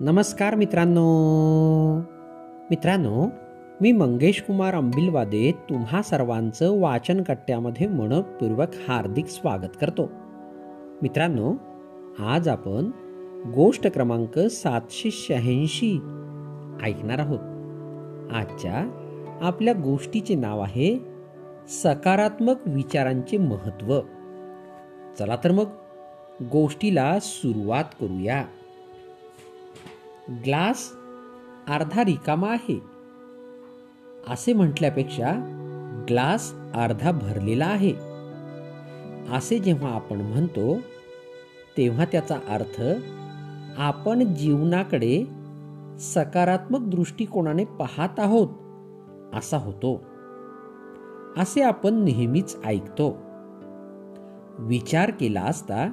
नमस्कार मित्रांनो. मित्रांनो मी मंगेश कुमार अंबिलवादे तुम्हा सर्वांचं वाचन कट्ट्यामध्ये मनपूर्वक हार्दिक स्वागत करतो. मित्रांनो आज आपण गोष्ट क्रमांक सातशे शहाऐंशी ऐकणार आहोत. आजच्या आपल्या गोष्टीचे नाव आहे सकारात्मक विचारांचे महत्त्व. चला तर मग गोष्टीला सुरुवात करूया. ग्लास अर्धा रिकामा आहे. असे म्हटल्यापेक्षा ग्लास अर्धा भरलेला आहे. असे जेव्हा आपण म्हणतो तेव्हा त्याचा अर्थ आपण जीवनाकडे सकारात्मक दृष्टिकोनाने पाहत आहोत असा होतो. असे आपण नेहमीच ऐकतो. विचार केला असता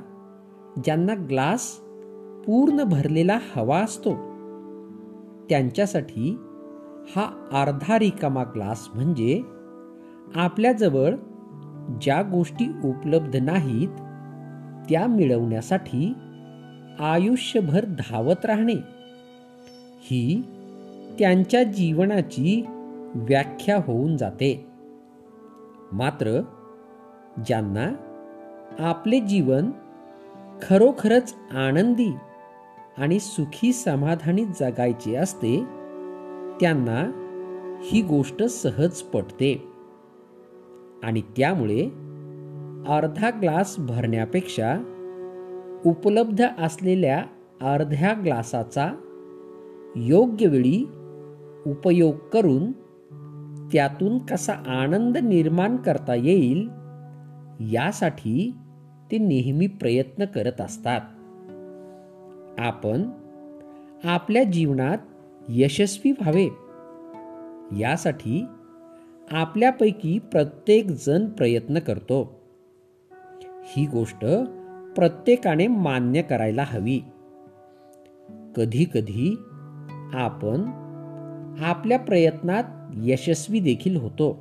ज्यांना ग्लास पूर्ण भरलेला हवा असतो त्यांच्यासाठी हा अर्धा रिकामा ग्लास म्हणजे आपल्याजवळ ज्या गोष्टी उपलब्ध नाहीत त्या मिळवण्यासाठी आयुष्यभर धावत राहणे. ही त्यांच्या जीवनाची व्याख्या होऊन जाते. मात्र ज्यांना आपले जीवन खरोखरच आनंदी आणि सुखी समाधानी जगायचे असते त्यांना ही गोष्ट सहज पटते. आणि त्यामुळे अर्धा ग्लास भरण्यापेक्षा उपलब्ध असलेल्या अर्ध्या ग्लासाचा योग्य वेळी उपयोग करून त्यातून कसा आनंद निर्माण करता येईल यासाठी ते नेहमी प्रयत्न करत असतात. आपण आपल्या जीवनात यशस्वी व्हावे. यासाठी आपल्यापैकी प्रत्येक जण प्रयत्न करतो. ही गोष्ट प्रत्येकाने मान्य करायला हवी. कधी कधी आपण आपल्या प्रयत्नात यशस्वी देखील होतो.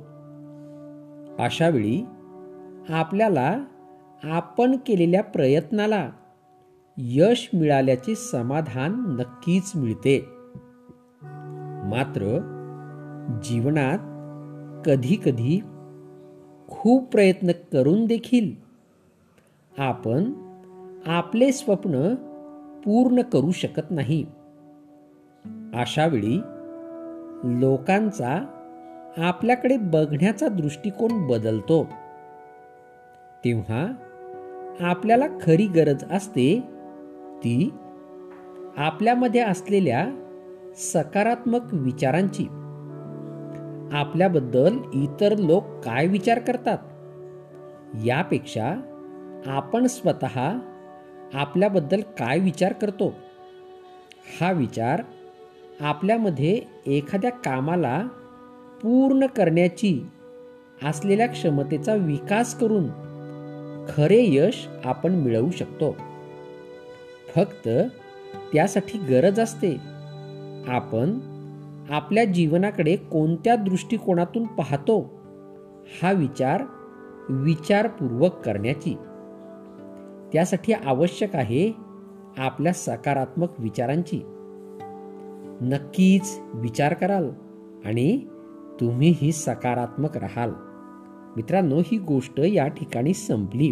अशावेळी आपल्याला आपण केलेल्या प्रयत्नाला यश मिळाल्याचे समाधान नक्कीच मिळते. मात्र जीवनात कधी कधी खूप प्रयत्न करून देखील आपण आपले स्वप्न पूर्ण करू शकत नाही. अशा वेळी लोकांचा आपल्याकडे बघण्याचा दृष्टिकोन बदलतो. तेव्हा आपल्याला खरी गरज असते ती आपल्यामध्ये असलेल्या सकारात्मक विचारांची. आपल्याबद्दल इतर लोक काय विचार करतात? यापेक्षा आपण स्वतः आपल्याबद्दल काय विचार करतो? हा विचार आपल्यामध्ये एखाद्या कामाला पूर्ण करण्याची असलेल्या क्षमतेचा विकास करून खरे यश आपण मिळवू शकतो. फक्त त्यासाठी गरज असते. आपण आपल्या जीवनाकडे कोणत्या दृष्टिकोनातून पाहतो? हा विचार विचारपूर्वक करण्याची. त्यासाठी आवश्यक आहे आपल्या सकारात्मक विचारांची. नक्कीच विचार कराल आणि तुम्हीही सकारात्मक राहाल. मित्रांनो ही गोष्ट या ठिकाणी संपली.